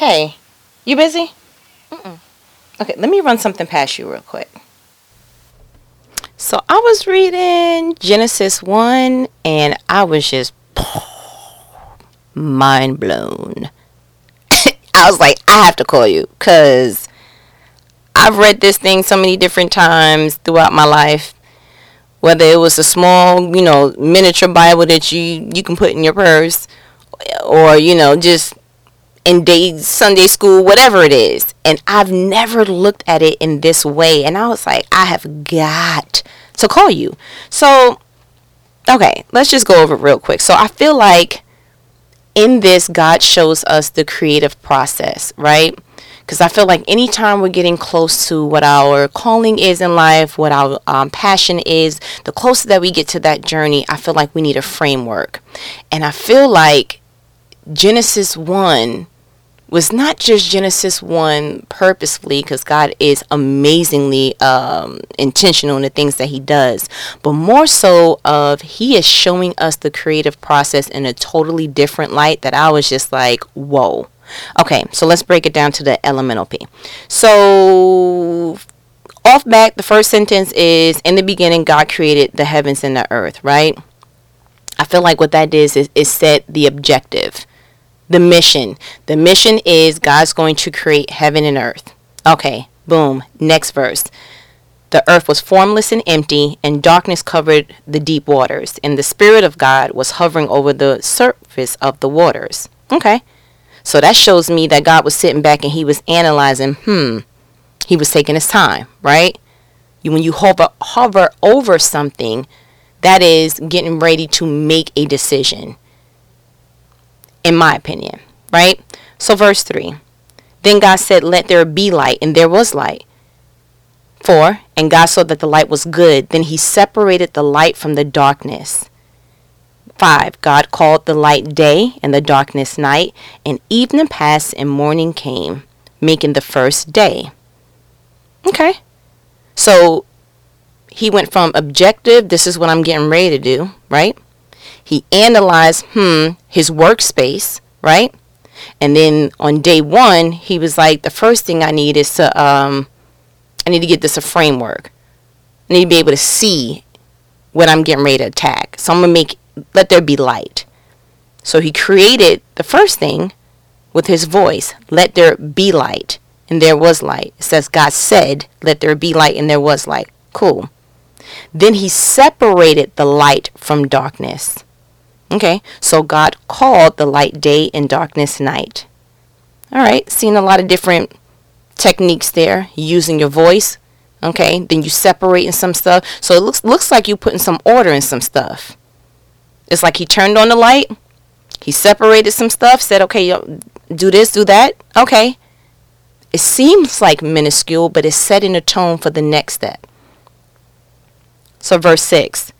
Hey, you busy? Mm-mm. Okay, let me run something past you real quick. So I was reading Genesis 1 and I was just mind blown. I was like, I have to call you because I've read this thing so many different times throughout my life. Whether it was a small, you know, miniature Bible that you you can put in your purse, or you know, just in day Sunday school, whatever it is. And I've never looked at it in this way. And I was like, I have got to call you. So, okay, let's just go over real quick. So I feel like in this, God shows us the creative process, right? Because I feel like anytime we're getting close to what our calling is in life, what our um, passion is, the closer that we get to that journey, I feel like we need a framework. And I feel like Genesis 1 was not just Genesis 1 purposefully, because God is amazingly um, intentional in the things that He does, but more so of He is showing us the creative process in a totally different light that I was just like, whoa. Okay, so let's break it down to the elemental P. So, off back, the first sentence is In the beginning, God created the heavens and the earth, right? I feel like what that is is, is set the objective the mission. The mission is God's going to create heaven and earth. Okay, boom. Next verse. The earth was formless and empty, and darkness covered the deep waters, and the Spirit of God was hovering over the surface of the waters. Okay. So that shows me that God was sitting back and he was analyzing, hmm, he was taking his time, right? When you hover, hover over something, that is getting ready to make a decision in my opinion, right? So, verse 3 Then God said, Let there be light, and there was light. 4 And God saw that the light was good. Then he separated the light from the darkness. 5 God called the light day, and the darkness night, and evening passed, and morning came, making the first day. Okay. So, he went from objective, this is what I'm getting ready to do, right? He analyzed, hmm, his workspace, right? And then on day one, he was like, the first thing I need is to, um, I need to get this a framework. I need to be able to see what I'm getting ready to attack. So I'm to make, let there be light. So he created the first thing with his voice, let there be light. And there was light. It says God said, let there be light, and there was light. Cool. Then he separated the light from darkness. Okay, so God called the light day and darkness night. All right, seeing a lot of different techniques there, using your voice. Okay, then you separating some stuff. So it looks looks like you putting some order in some stuff. It's like he turned on the light, he separated some stuff, said, okay, do this, do that. Okay. It seems like minuscule, but it's setting a tone for the next step. So, verse 6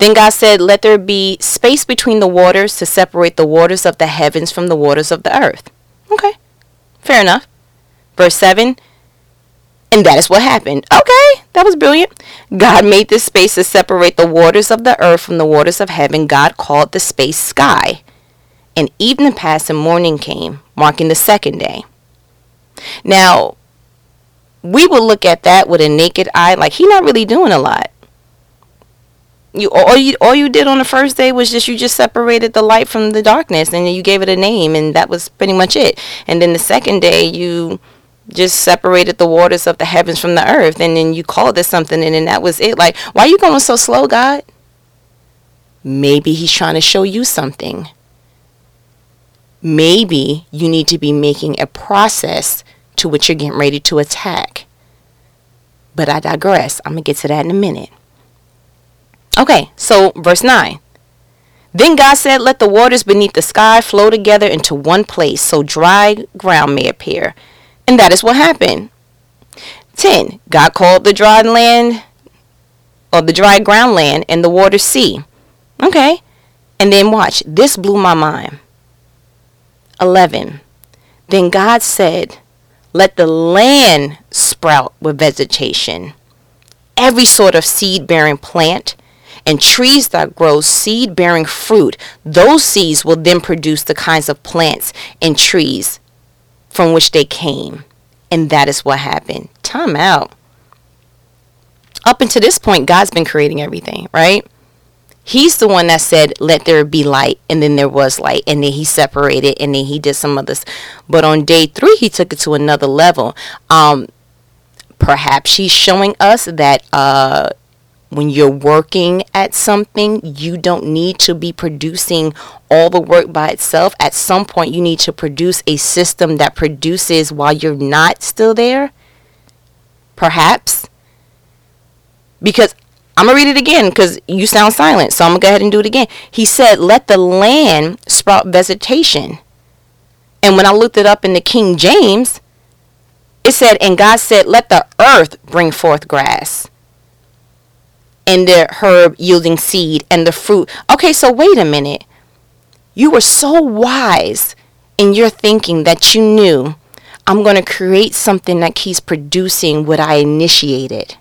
then God said, Let there be space between the waters to separate the waters of the heavens from the waters of the earth. Okay, fair enough. Verse 7 And that is what happened. Okay, that was brilliant. God made this space to separate the waters of the earth from the waters of heaven. God called the space sky. And evening passed and morning came, marking the second day. Now, we will look at that with a naked eye like he not really doing a lot you all you all you did on the first day was just you just separated the light from the darkness and you gave it a name and that was pretty much it. And then the second day you just separated the waters of the heavens from the earth and then you called it something and then that was it. Like why are you going so slow god? Maybe he's trying to show you something. Maybe you need to be making a process to which you're getting ready to attack. But i digress. I'm gonna get to that in a minute Okay, so verse 9. Then God said, Let the waters beneath the sky flow together into one place, so dry ground may appear. And that is what happened. 10. God called the dry land, or the dry ground land, and the water sea. Okay. And then watch, this blew my mind. 11. Then God said, Let the land sprout with vegetation, every sort of seed bearing plant and trees that grow seed bearing fruit, those seeds will then produce the kinds of plants and trees from which they came. And that is what happened. Time out. Up until this point, God's been creating everything, right? He's the one that said, Let there be light, and then there was light, and then he separated, and then he did some of this. But on day three, he took it to another level. Um, perhaps he's showing us that uh, when you're working at something, you don't need to be producing all the work by itself. At some point, you need to produce a system that produces while you're not still there. Perhaps. Because I'm going to read it again because you sound silent. So I'm going to go ahead and do it again. He said, Let the land sprout vegetation. And when I looked it up in the King James, it said, And God said, Let the earth bring forth grass and the herb yielding seed and the fruit. Okay, so wait a minute. You were so wise in your thinking that you knew I'm going to create something that keeps producing what I initiated.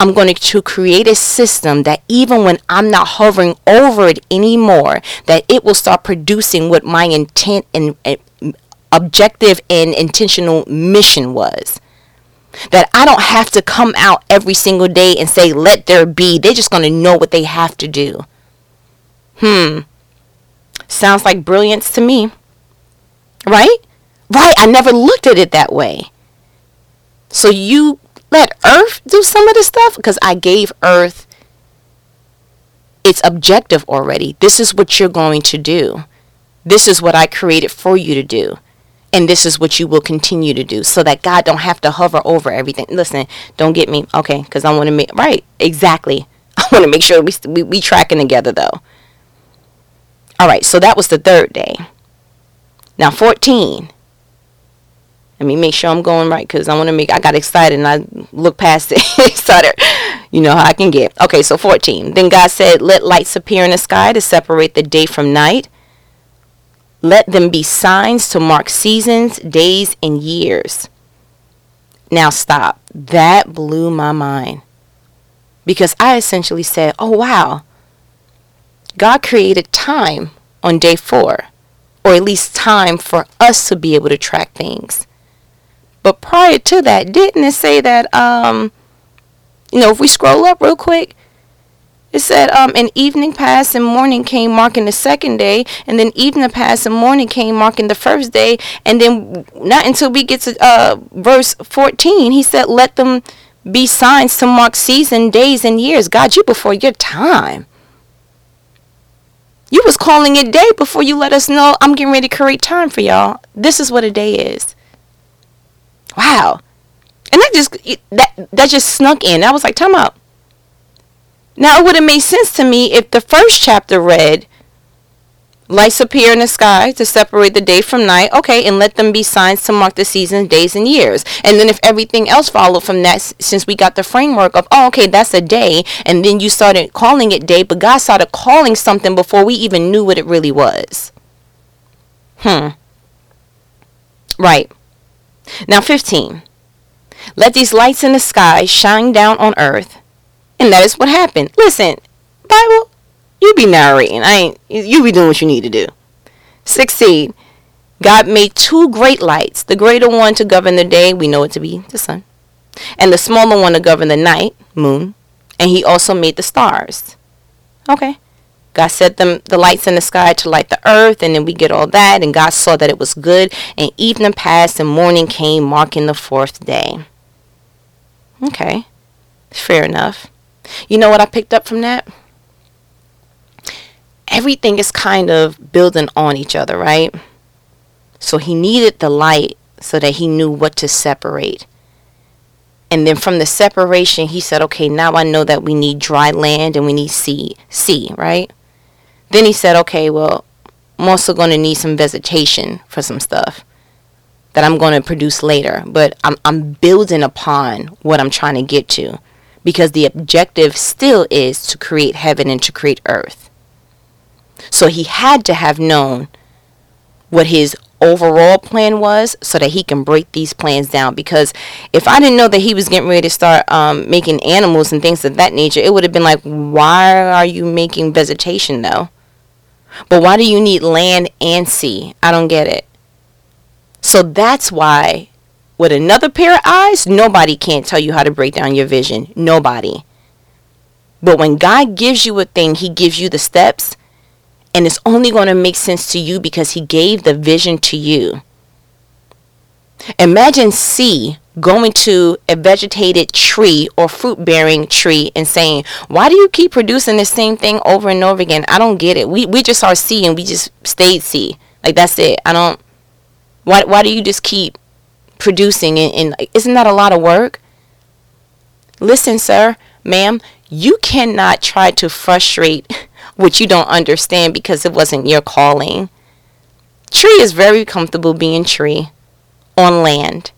I'm going to create a system that even when I'm not hovering over it anymore, that it will start producing what my intent and, objective and intentional mission was that I don't have to come out every single day and say, let there be. They're just going to know what they have to do. Hmm. Sounds like brilliance to me. Right? Right. I never looked at it that way. So you let Earth do some of the stuff? Because I gave Earth its objective already. This is what you're going to do. This is what I created for you to do and this is what you will continue to do so that god don't have to hover over everything. Listen don't get me okay because i want to make right exactly. I want to make sure we, we we tracking together though. All right so that was the third day. Now 14 let me make sure i'm going right because i want to make i got excited and i look past it started you know how i can get. Okay so 14 then god said let lights appear in the sky to separate the day from night let them be signs to mark seasons, days, and years. Now stop. That blew my mind. Because I essentially said, oh, wow. God created time on day four, or at least time for us to be able to track things. But prior to that, didn't it say that, um, you know, if we scroll up real quick, it said, um, and evening passed and morning came marking the second day, and then evening passed and morning came marking the first day, and then not until we get to uh, verse 14, he said, let them be signs to mark season, days, and years. God, you before your time. You was calling it day before you let us know I'm getting ready to create time for y'all. This is what a day is. Wow. And that just that that just snuck in. I was like, time out. Now, it would have made sense to me if the first chapter read, Lights appear in the sky to separate the day from night. Okay, and let them be signs to mark the seasons, days, and years. And then if everything else followed from that, since we got the framework of, oh, okay, that's a day, and then you started calling it day, but God started calling something before we even knew what it really was. Hmm. Right. Now, 15. Let these lights in the sky shine down on earth and that is what happened. Listen, Bible, you be narrating. I ain't you be doing what you need to do. Succeed. God made two great lights, the greater one to govern the day, we know it to be the sun, and the smaller one to govern the night, moon, and he also made the stars. Okay. God set them the lights in the sky to light the earth, and then we get all that, and God saw that it was good, and evening passed and morning came, marking the fourth day. Okay. Fair enough. You know what I picked up from that? Everything is kind of building on each other, right? So he needed the light so that he knew what to separate. And then from the separation, he said, okay, now I know that we need dry land and we need sea, sea, right? Then he said, okay, well, I'm also going to need some vegetation for some stuff that I'm going to produce later. But I'm, I'm building upon what I'm trying to get to because the objective still is to create heaven and to create earth. So he had to have known what his overall plan was so that he can break these plans down because if I didn't know that he was getting ready to start um, making animals and things of that nature, it would have been like, why are you making vegetation though? But why do you need land and sea? I don't get it. So that's why with another pair of eyes, nobody can't tell you how to break down your vision. Nobody. But when God gives you a thing, He gives you the steps, and it's only going to make sense to you because He gave the vision to you. Imagine Sea going to a vegetated tree or fruit bearing tree and saying, Why do you keep producing the same thing over and over again? I don't get it. We, we just are Sea and we just stayed Sea. Like, that's it. I don't. Why, why do you just keep producing and, and isn't that a lot of work? Listen, sir, ma'am, you cannot try to frustrate what you don't understand because it wasn't your calling. Tree is very comfortable being tree on land.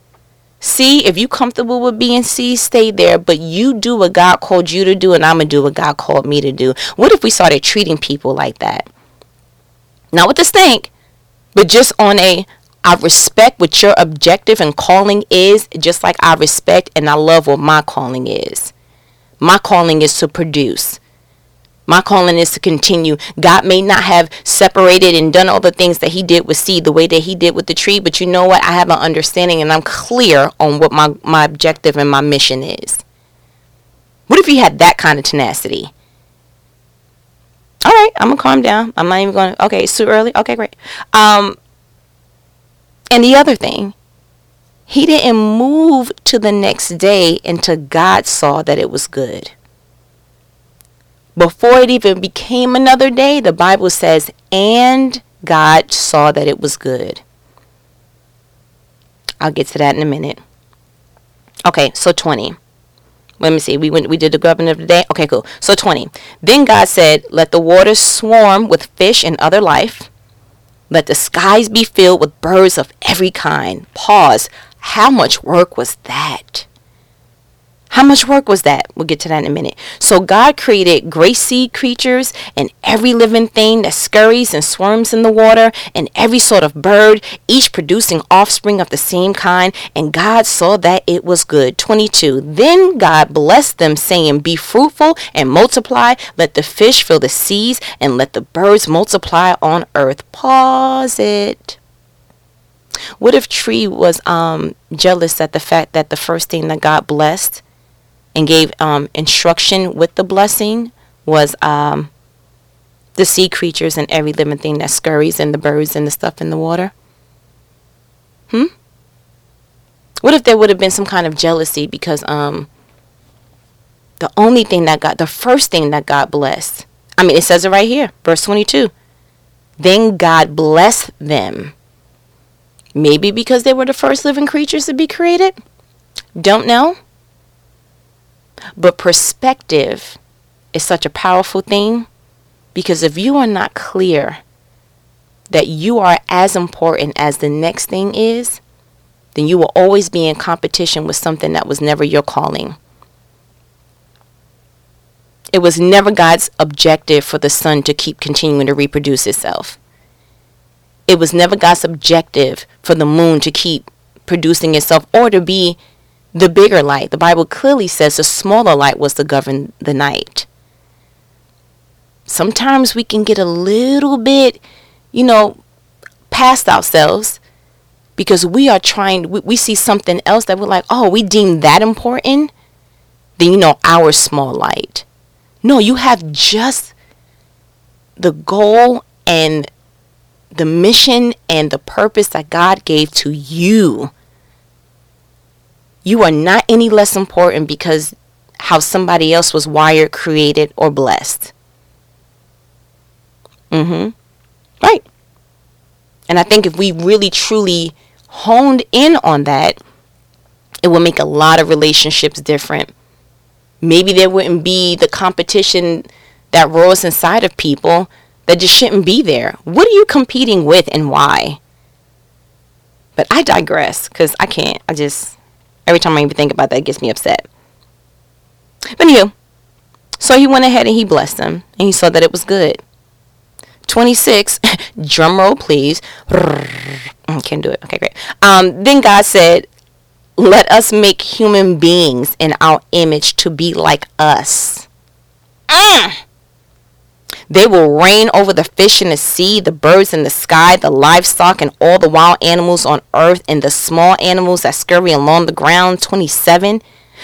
See, if you comfortable with being Sea, stay there, but you do what God called you to do and I'm going to do what God called me to do. What if we started treating people like that? Not with the stink, but just on a I respect what your objective and calling is, just like I respect and I love what my calling is. My calling is to produce. My calling is to continue. God may not have separated and done all the things that He did with seed the way that He did with the tree, but you know what? I have an understanding and I'm clear on what my, my objective and my mission is. What if you had that kind of tenacity? All right, I'm gonna calm down. I'm not even gonna. Okay, it's too early. Okay, great. Um, and the other thing, he didn't move to the next day until God saw that it was good. Before it even became another day, the Bible says, and God saw that it was good. I'll get to that in a minute. Okay, so 20. Let me see. We went we did the governor of the day. Okay, cool. So 20. Then God said, "Let the waters swarm with fish and other life, let the skies be filled with birds of every kind. Pause. How much work was that? How much work was that? We'll get to that in a minute. So God created gray sea creatures and every living thing that scurries and swarms in the water and every sort of bird, each producing offspring of the same kind. And God saw that it was good. 22. Then God blessed them, saying, Be fruitful and multiply. Let the fish fill the seas and let the birds multiply on earth. Pause it. What if Tree was um, jealous at the fact that the first thing that God blessed and gave um, instruction with the blessing was um, the sea creatures and every living thing that scurries and the birds and the stuff in the water? Hmm? What if there would have been some kind of jealousy because um, the only thing that God, the first thing that God blessed, I mean, it says it right here, verse 22. Then God blessed them. Maybe because they were the first living creatures to be created? Don't know. But perspective is such a powerful thing because if you are not clear that you are as important as the next thing is, then you will always be in competition with something that was never your calling. It was never God's objective for the sun to keep continuing to reproduce itself. It was never God's objective for the moon to keep producing itself or to be the bigger light. The Bible clearly says the smaller light was to govern the night. Sometimes we can get a little bit, you know, past ourselves because we are trying, we, we see something else that we're like, oh, we deem that important. Then, you know, our small light. No, you have just the goal and the mission and the purpose that God gave to you you are not any less important because how somebody else was wired, created, or blessed. Mm-hmm. Right. And I think if we really truly honed in on that, it will make a lot of relationships different. Maybe there wouldn't be the competition that roars inside of people that just shouldn't be there. What are you competing with and why? But I digress because I can't. I just Every time I even think about that, it gets me upset. But anywho, so he went ahead and he blessed them, and he saw that it was good. 26, drum roll please. Can't do it. Okay, great. Um, then God said, let us make human beings in our image to be like us. Mm. They will reign over the fish in the sea, the birds in the sky, the livestock, and all the wild animals on earth, and the small animals that scurry along the ground. 27.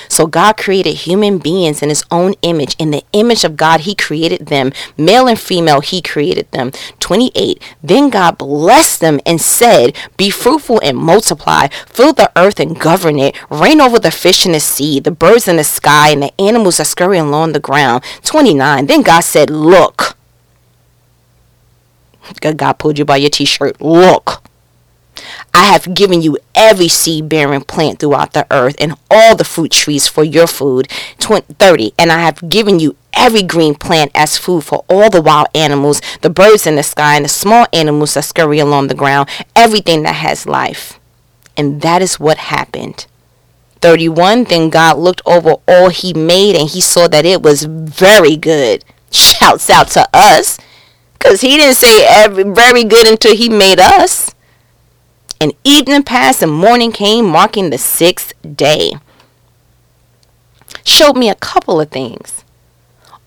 So God created human beings in his own image. In the image of God, he created them. Male and female, he created them. 28. Then God blessed them and said, Be fruitful and multiply, fill the earth and govern it, reign over the fish in the sea, the birds in the sky, and the animals that scurry along the ground. 29. Then God said, Look. God pulled you by your t shirt. Look. I have given you every seed bearing plant throughout the earth and all the fruit trees for your food. 20, 30. And I have given you every green plant as food for all the wild animals, the birds in the sky, and the small animals that scurry along the ground, everything that has life. And that is what happened. 31. Then God looked over all he made and he saw that it was very good. Shouts out to us. Because he didn't say every, very good until he made us. And evening passed and morning came, marking the sixth day. Showed me a couple of things.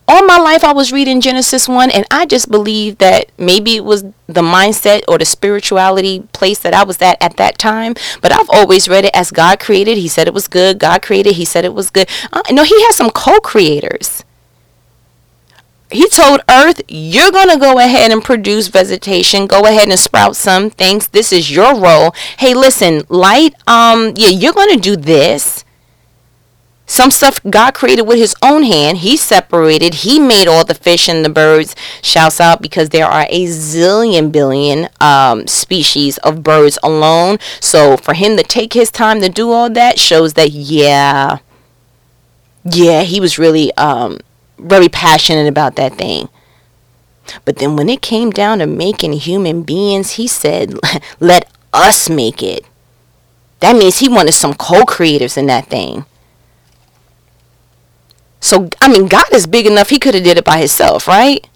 All my life, I was reading Genesis 1, and I just believed that maybe it was the mindset or the spirituality place that I was at at that time. But I've always read it as God created. He said it was good. God created. He said it was good. Uh, no, He has some co creators he told earth you're going to go ahead and produce vegetation. Go ahead and sprout some things. This is your role. Hey listen light um yeah you're going to do this. Some stuff god created with his own hand he separated. He made all the fish and the birds shouts out because there are a zillion billion um, species of birds alone. So for him to take his time to do all that shows that yeah yeah he was really um very passionate about that thing. But then when it came down to making human beings, he said, let us make it. That means he wanted some co creators in that thing. So, I mean, God is big enough, he could have did it by himself, right?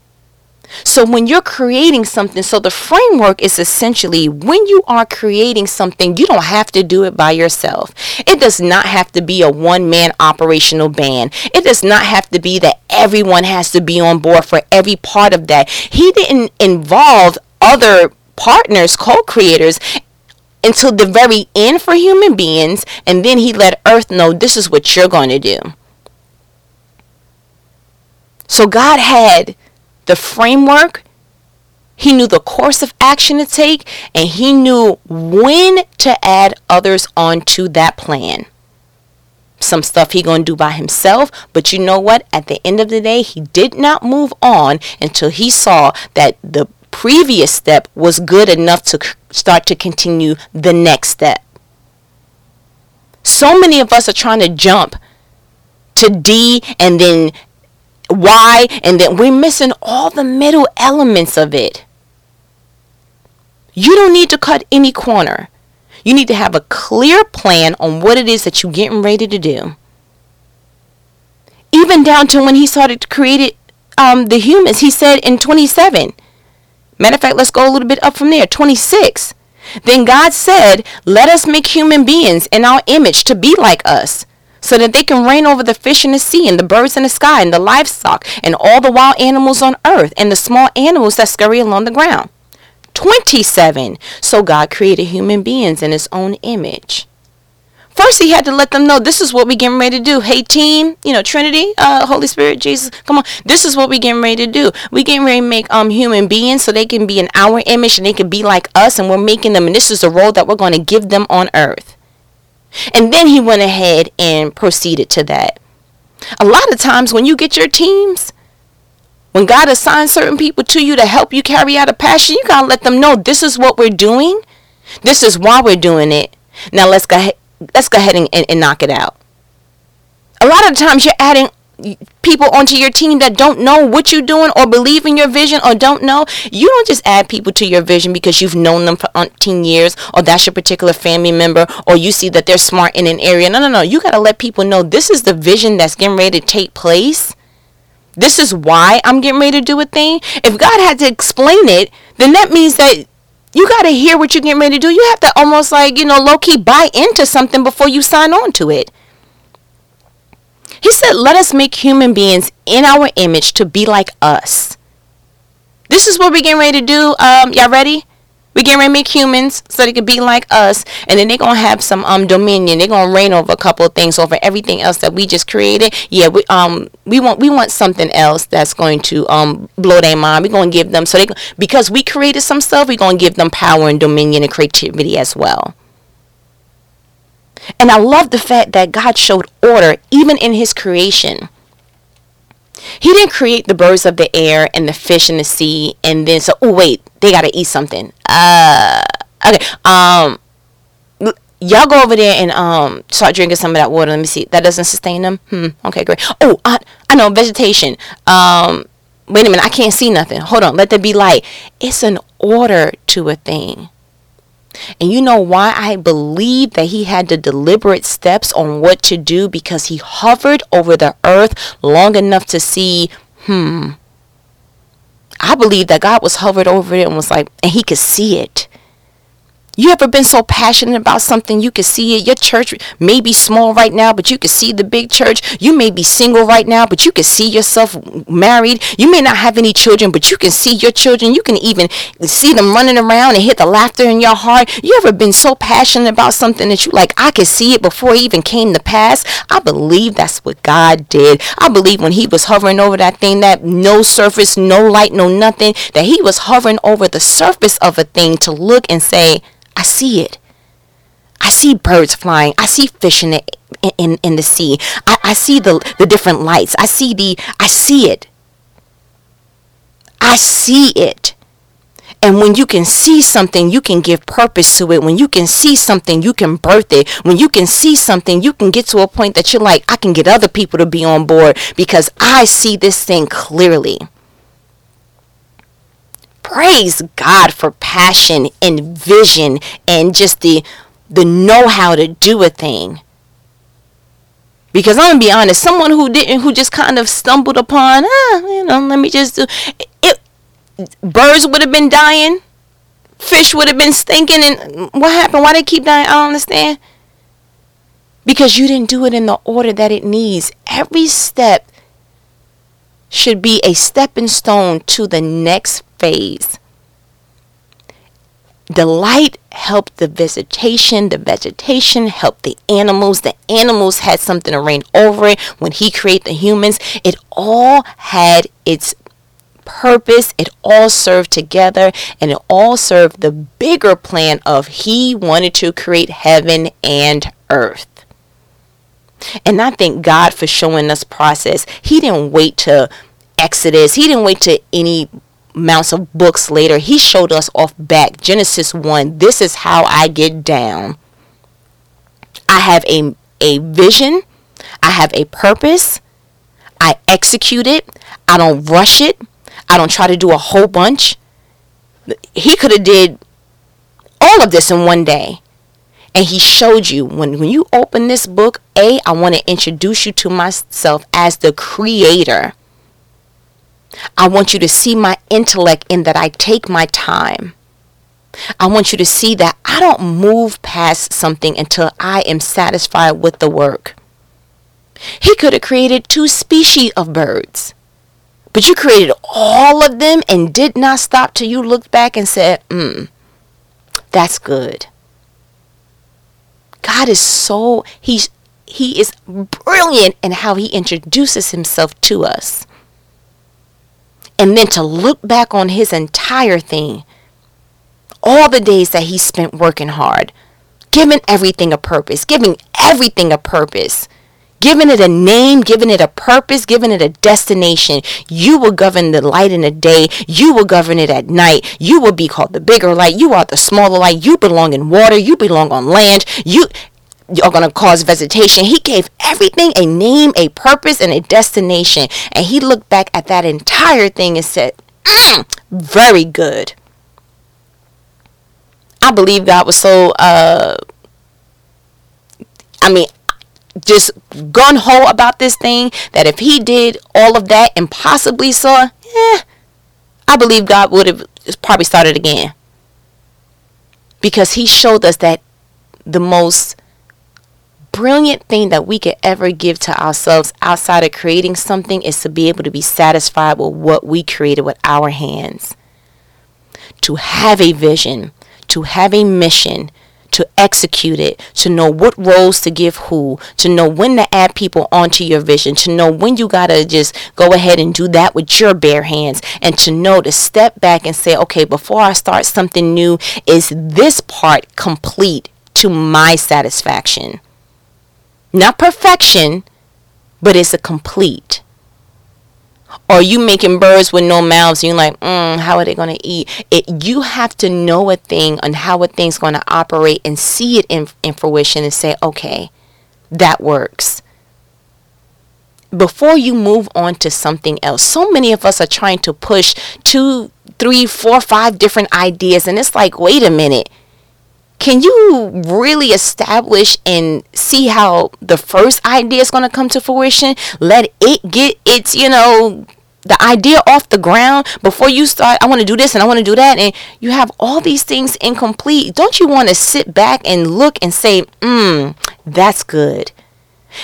So when you're creating something, so the framework is essentially when you are creating something, you don't have to do it by yourself. It does not have to be a one man operational band. It does not have to be that everyone has to be on board for every part of that. He didn't involve other partners, co-creators until the very end for human beings and then he let earth know this is what you're going to do. So God had the framework, he knew the course of action to take, and he knew when to add others onto that plan. Some stuff he going to do by himself, but you know what? At the end of the day, he did not move on until he saw that the previous step was good enough to start to continue the next step. So many of us are trying to jump to D and then why and then we're missing all the middle elements of it. You don't need to cut any corner. You need to have a clear plan on what it is that you're getting ready to do. Even down to when he started to um, the humans he said in 27 matter of fact let's go a little bit up from there 26 then god said let us make human beings in our image to be like us so that they can reign over the fish in the sea and the birds in the sky and the livestock and all the wild animals on earth and the small animals that scurry along the ground. 27. So God created human beings in his own image. First, he had to let them know this is what we're getting ready to do. Hey, team, you know, Trinity, uh, Holy Spirit, Jesus, come on. This is what we're getting ready to do. We're getting ready to make um human beings so they can be in our image and they can be like us, and we're making them, and this is the role that we're going to give them on earth. And then he went ahead and proceeded to that. A lot of times when you get your teams, when God assigns certain people to you to help you carry out a passion, you got to let them know this is what we're doing. This is why we're doing it. Now let's go ahead, let's go ahead and, and, and knock it out. A lot of times you're adding people onto your team that don't know what you're doing or believe in your vision or don't know. You don't just add people to your vision because you've known them for 10 years or that's your particular family member or you see that they're smart in an area. No, no, no. You got to let people know this is the vision that's getting ready to take place. This is why I'm getting ready to do a thing. If God had to explain it, then that means that you got to hear what you're getting ready to do. You have to almost like, you know, low key buy into something before you sign on to it. He said, Let us make human beings in our image to be like us. This is what we're getting ready to do. Um, y'all ready? We getting ready to make humans so they could be like us, and then they're gonna have some um dominion. They're gonna reign over a couple of things, over everything else that we just created. Yeah, we um we want we want something else that's going to um blow their mind. We're gonna give them so they because we created some stuff. We're gonna give them power and dominion and creativity as well. And I love the fact that God showed order even in His creation. He didn't create the birds of the air and the fish in the sea and then so oh wait, they gotta eat something. Uh okay. Um y'all go over there and um start drinking some of that water. Let me see. That doesn't sustain them. Hmm. Okay, great. Oh, I, I know vegetation. Um wait a minute, I can't see nothing. Hold on, let there be light. It's an order to a thing. And you know why I believe that he had the deliberate steps on what to do because he hovered over the earth long enough to see, hmm. I believe that God was hovered over it and was like, and he could see it. You ever been so passionate about something you can see it? Your church may be small right now, but you can see the big church. You may be single right now, but you can see yourself married. You may not have any children, but you can see your children. You can even see them running around and hit the laughter in your heart. You ever been so passionate about something that you like, I could see it before it even came to pass? I believe that's what God did. I believe when he was hovering over that thing, that no surface, no light, no nothing, that he was hovering over the surface of a thing to look and say, see it. I see birds flying. I see fish in the in, in the sea. I, I see the the different lights. I see the I see it. I see it. And when you can see something, you can give purpose to it. When you can see something, you can birth it. When you can see something, you can get to a point that you're like, I can get other people to be on board because I see this thing clearly praise God for passion and vision and just the the know how to do a thing. Because I'm gonna be honest, someone who didn't, who just kind of stumbled upon, ah, you know, let me just do it. Birds would have been dying, fish would have been stinking, and what happened? Why they keep dying? I don't understand. Because you didn't do it in the order that it needs. Every step should be a stepping stone to the next phase. The light helped the vegetation, the vegetation helped the animals, the animals had something to reign over it. When he created the humans, it all had its purpose, it all served together, and it all served the bigger plan of he wanted to create heaven and earth. And I thank God for showing us process. He didn't wait to Exodus. He didn't wait to any amounts of books later. He showed us off back Genesis 1. This is how I get down. I have a a vision. I have a purpose. I execute it. I don't rush it. I don't try to do a whole bunch. He could have did all of this in one day. And he showed you when, when you open this book, A, I want to introduce you to myself as the creator. I want you to see my intellect in that I take my time. I want you to see that I don't move past something until I am satisfied with the work. He could have created two species of birds, but you created all of them and did not stop till you looked back and said, hmm, that's good. God is so, he's, he is brilliant in how he introduces himself to us and then to look back on his entire thing, all the days that he spent working hard, giving everything a purpose, giving everything a purpose, giving it a name, giving it a purpose, giving it a destination. You will govern the light in the day. You will govern it at night. You will be called the bigger light. You are the smaller light. You belong in water. You belong on land. You are going to cause vegetation. He gave everything a name, a purpose, and a destination. And he looked back at that entire thing and said, mm, very good. I believe God was so, uh, I mean, just gun ho about this thing that if he did all of that and possibly saw, eh, I believe God would have probably started again. Because he showed us that the most brilliant thing that we could ever give to ourselves outside of creating something is to be able to be satisfied with what we created with our hands. to have a vision, to have a mission, to execute it, to know what roles to give who, to know when to add people onto your vision, to know when you got to just go ahead and do that with your bare hands, and to know to step back and say, okay, before I start something new, is this part complete to my satisfaction? Not perfection, but it's a complete. Or you making birds with no mouths and you're like mm, how are they going to eat? It you have to know a thing on how a thing's going to operate and see it in, in fruition and say okay that works. Before you move on to something else so many of us are trying to push two three four five different ideas and it's like wait a minute can you really establish and see how the first idea is going to come to fruition? Let it get its you know the idea off the ground before you start i want to do this and i want to do that and you have all these things incomplete. Don't you want to sit back and look and say mm that's good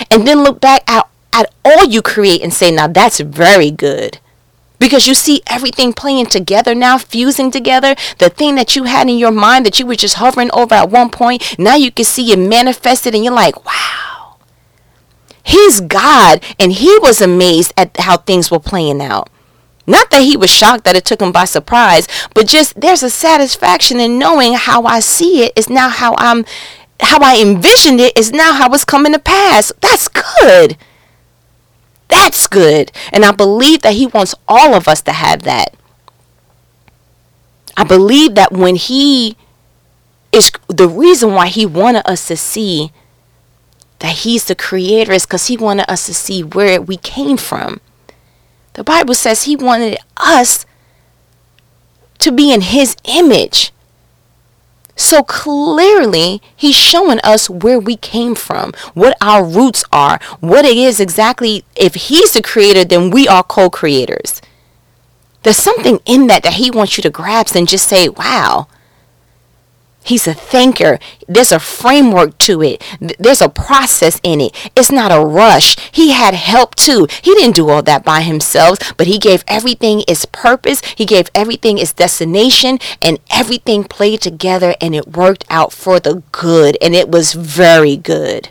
and then look back at, at all you create and say now that's very good because you see everything playing together now, fusing together. The thing that you had in your mind that you were just hovering over at one point, now you can see it manifested, and you're like, wow. He's God, and he was amazed at how things were playing out. Not that he was shocked that it took him by surprise, but just there's a satisfaction in knowing how I see it is now how I'm how I envisioned it is now how it's coming to pass. That's good. That's good. And I believe that He wants all of us to have that. I believe that when He is the reason why He wanted us to see that He's the Creator is because He wanted us to see where we came from. The Bible says He wanted us to be in His image. So clearly, he's showing us where we came from, what our roots are, what it is exactly. If he's the creator, then we are co creators. There's something in that that he wants you to grasp and just say, wow, He's a thinker. There's a framework to it. There's a process in it. It's not a rush. He had help too. He didn't do all that by himself, but he gave everything its purpose. He gave everything its destination, and everything played together and it worked out for the good. And it was very good.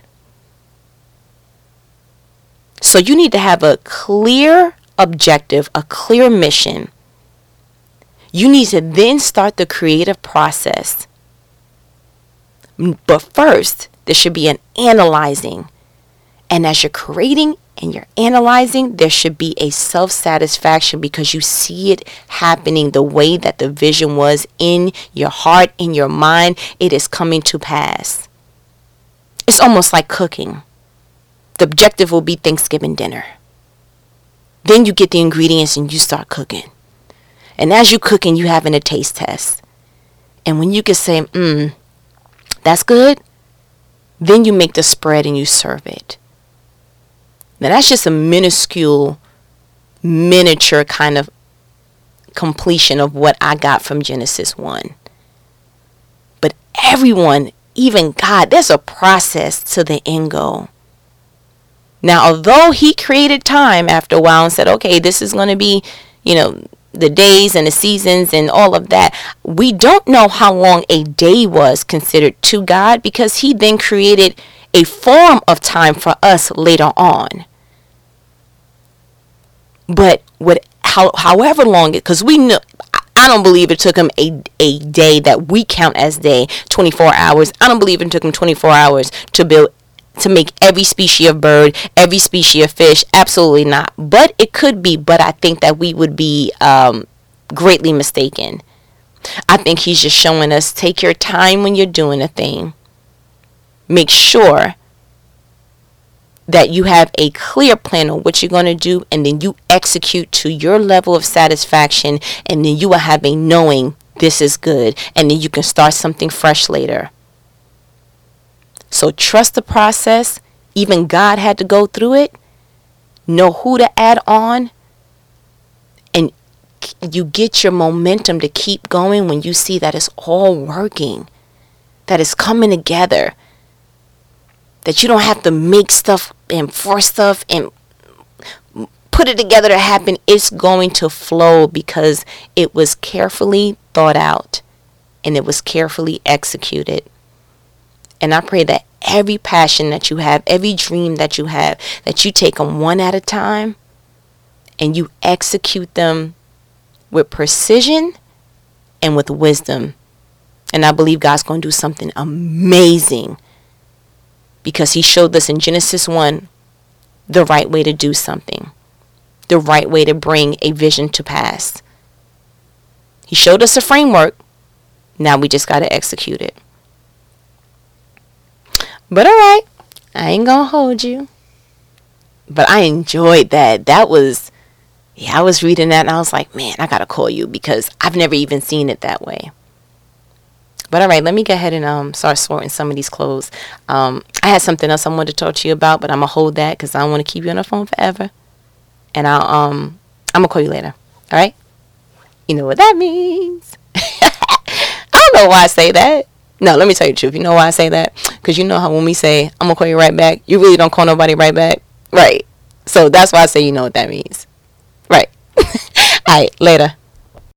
So you need to have a clear objective, a clear mission. You need to then start the creative process but first, there should be an analyzing. And as you're creating and you're analyzing, there should be a self satisfaction because you see it happening the way that the vision was in your heart, in your mind. It is coming to pass. It's almost like cooking. The objective will be Thanksgiving dinner. Then you get the ingredients and you start cooking. And as you're cooking, you're having a taste test. And when you can say, mm, that's good. Then you make the spread and you serve it. Now that's just a minuscule, miniature kind of completion of what I got from Genesis 1. But everyone, even God, there's a process to the end goal. Now, although he created time after a while and said, okay, this is going to be, you know, the days and the seasons and all of that. We don't know how long a day was considered to God because He then created a form of time for us later on. But what, how, however long it, because we know, I don't believe it took him a, a day that we count as day, 24 hours. I don't believe it took him 24 hours to build to make every species of bird, every species of fish. Absolutely not. But it could be, but I think that we would be um, greatly mistaken. I think he's just showing us take your time when you're doing a thing. Make sure that you have a clear plan on what you're going to do and then you execute to your level of satisfaction and then you will have a knowing this is good and then you can start something fresh later. So trust the process. Even God had to go through it. Know who to add on. And you get your momentum to keep going when you see that it's all working, that it's coming together, that you don't have to make stuff and force stuff and put it together to happen, it's going to flow because it was carefully thought out and it was carefully executed. And I pray that every passion that you have, every dream that you have, that you take them one at a time and you execute them with precision and with wisdom. And I believe God's going to do something amazing because He showed us in Genesis 1 the right way to do something, the right way to bring a vision to pass. He showed us a framework. Now we just got to execute it. But all right, I ain't to hold you. But I enjoyed that. That was, yeah, I was reading that and I was like, man, I got to call you because I've never even seen it that way. But all right, let me go ahead and um, start sorting some of these clothes. Um, I had something else I wanted to talk to you about, but I'm gonna hold that because I don't want to keep you on the phone forever. And I'll um, I'm gonna call you later. All right? You know what that means? I don't know why I say that. No, let me tell you the truth. You know why I say that? Because you know how when we say I'm gonna call you right back, you really don't call nobody right back, right? So that's why I say you know what that means, right? All right, later.